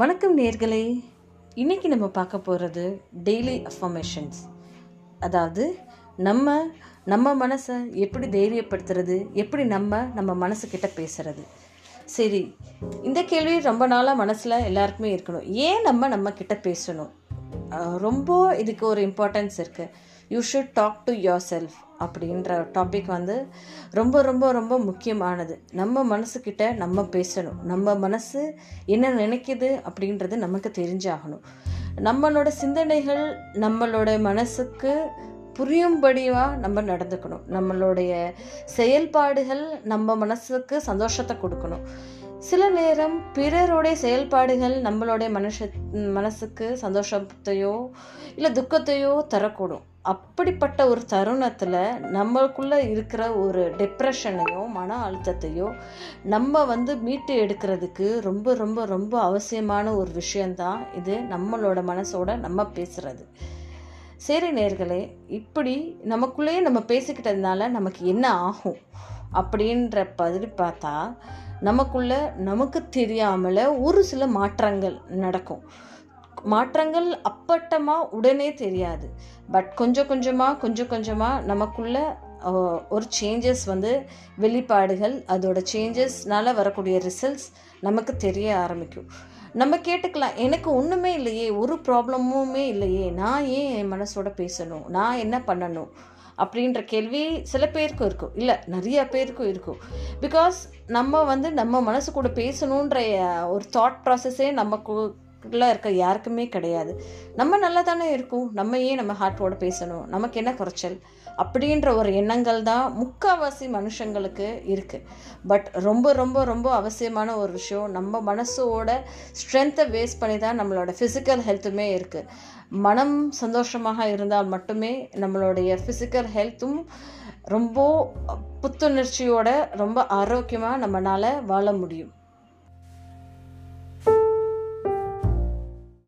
வணக்கம் நேர்களே. இன்னைக்கு நம்ம பார்க்க போகிறது டெய்லி அஃபர்மேஷன்ஸ் அதாவது நம்ம நம்ம மனசை எப்படி தைரியப்படுத்துறது எப்படி நம்ம நம்ம மனசுக்கிட்ட பேசுறது. சரி இந்த கேள்வி ரொம்ப நாளாக மனசில் எல்லாருக்குமே இருக்கணும். ஏன் நம்ம நம்ம கிட்ட பேசணும் ரொம்ப இதுக்கு ஒரு இம்பார்ட்டன்ஸ் இருக்குது you should talk to yourself அப்படின்ற டாபிக் வந்து ரொம்ப ரொம்ப ரொம்ப முக்கியமானது. நம்ம மனசுக்கிட்ட நம்ம பேசணும். நம்ம மனசு என்ன நினைக்குது அப்படின்றது நமக்கு தெரிஞ்சாகணும். நம்மளோட சிந்தனைகள் நம்மளோட மனசுக்கு புரியும்படியாக நம்ம நடந்துக்கணும். நம்மளுடைய செயல்பாடுகள் நம்ம மனசுக்கு சந்தோஷத்தை கொடுக்கணும். சில நேரம் பிறருடைய செயல்பாடுகள் நம்மளுடைய மனுஷ மனசுக்கு சந்தோஷத்தையோ இல்லை துக்கத்தையோ தரக்கூடும். அப்படிப்பட்ட ஒரு தருணத்தில் நம்மளுக்குள்ளே இருக்கிற ஒரு டிப்ரெஷனையோ மன அழுத்தத்தையோ நம்ம வந்து மீட்டு எடுக்கிறதுக்கு ரொம்ப ரொம்ப ரொம்ப அவசியமான ஒரு விஷயந்தான் இது நம்மளோட மனசோட நம்ம பேசுகிறது சரி நேர்களே இப்படி நமக்குள்ளேயே நம்ம பேசிக்கிட்டதுனால நமக்கு என்ன ஆகும்? அப்படின்ற பதில் பார்த்தா நமக்குள்ள நமக்கு தெரியாமல ஒரு சில மாற்றங்கள் நடக்கும். மாற்றங்கள் அப்பட்டமாக உடனே தெரியாது. பட் கொஞ்சம் கொஞ்சமாக கொஞ்சம் கொஞ்சமாக நமக்குள்ள ஒரு சேஞ்சஸ் வந்து வெளிப்பாடுகள் அதோட சேஞ்சஸ்னால வரக்கூடிய ரிசல்ட்ஸ் நமக்கு தெரிய ஆரம்பிக்கும். நம்ம கேட்டுக்கலாம் எனக்கு ஒன்றுமே இல்லையே ஒரு ப்ராப்ளமுமே இல்லையே நான் ஏன் என் மனசோட பேசணும்? நான் என்ன பண்ணணும்? அப்படின்ற கேள்வி சில பேருக்கும் இருக்கும். இல்லை நிறைய பேருக்கும் இருக்கும். பிகாஸ் நம்ம வந்து நம்ம மனசு கூட பேசணுன்ற ஒரு தாட் ப்ராசஸே நமக்குள்ள இருக்க யாருக்குமே கிடையாது. நம்ம நல்லா தானே இருக்கோம் நம்ம ஏன் நம்ம ஹார்ட்டோட பேசணும். நமக்கு என்ன குறைச்சல்? அப்படின்ற ஒரு எண்ணங்கள் தான் முக்கால்வாசி மனுஷங்களுக்கு இருக்குது பட் ரொம்ப ரொம்ப ரொம்ப அவசியமான ஒரு விஷயம் நம்ம மனசோட ஸ்ட்ரென்த்தை வேஸ்ட் பண்ணி தான் நம்மளோட ஃபிசிக்கல் ஹெல்த்துமே இருக்குது மனம் சந்தோஷமாக இருந்தால் மட்டுமே நம்மளுடைய ஃபிசிக்கல் ஹெல்த்தும் ரொம்ப புத்துணர்ச்சியோட ரொம்ப ஆரோக்கியமாக நம்மளால் வாழ முடியும்.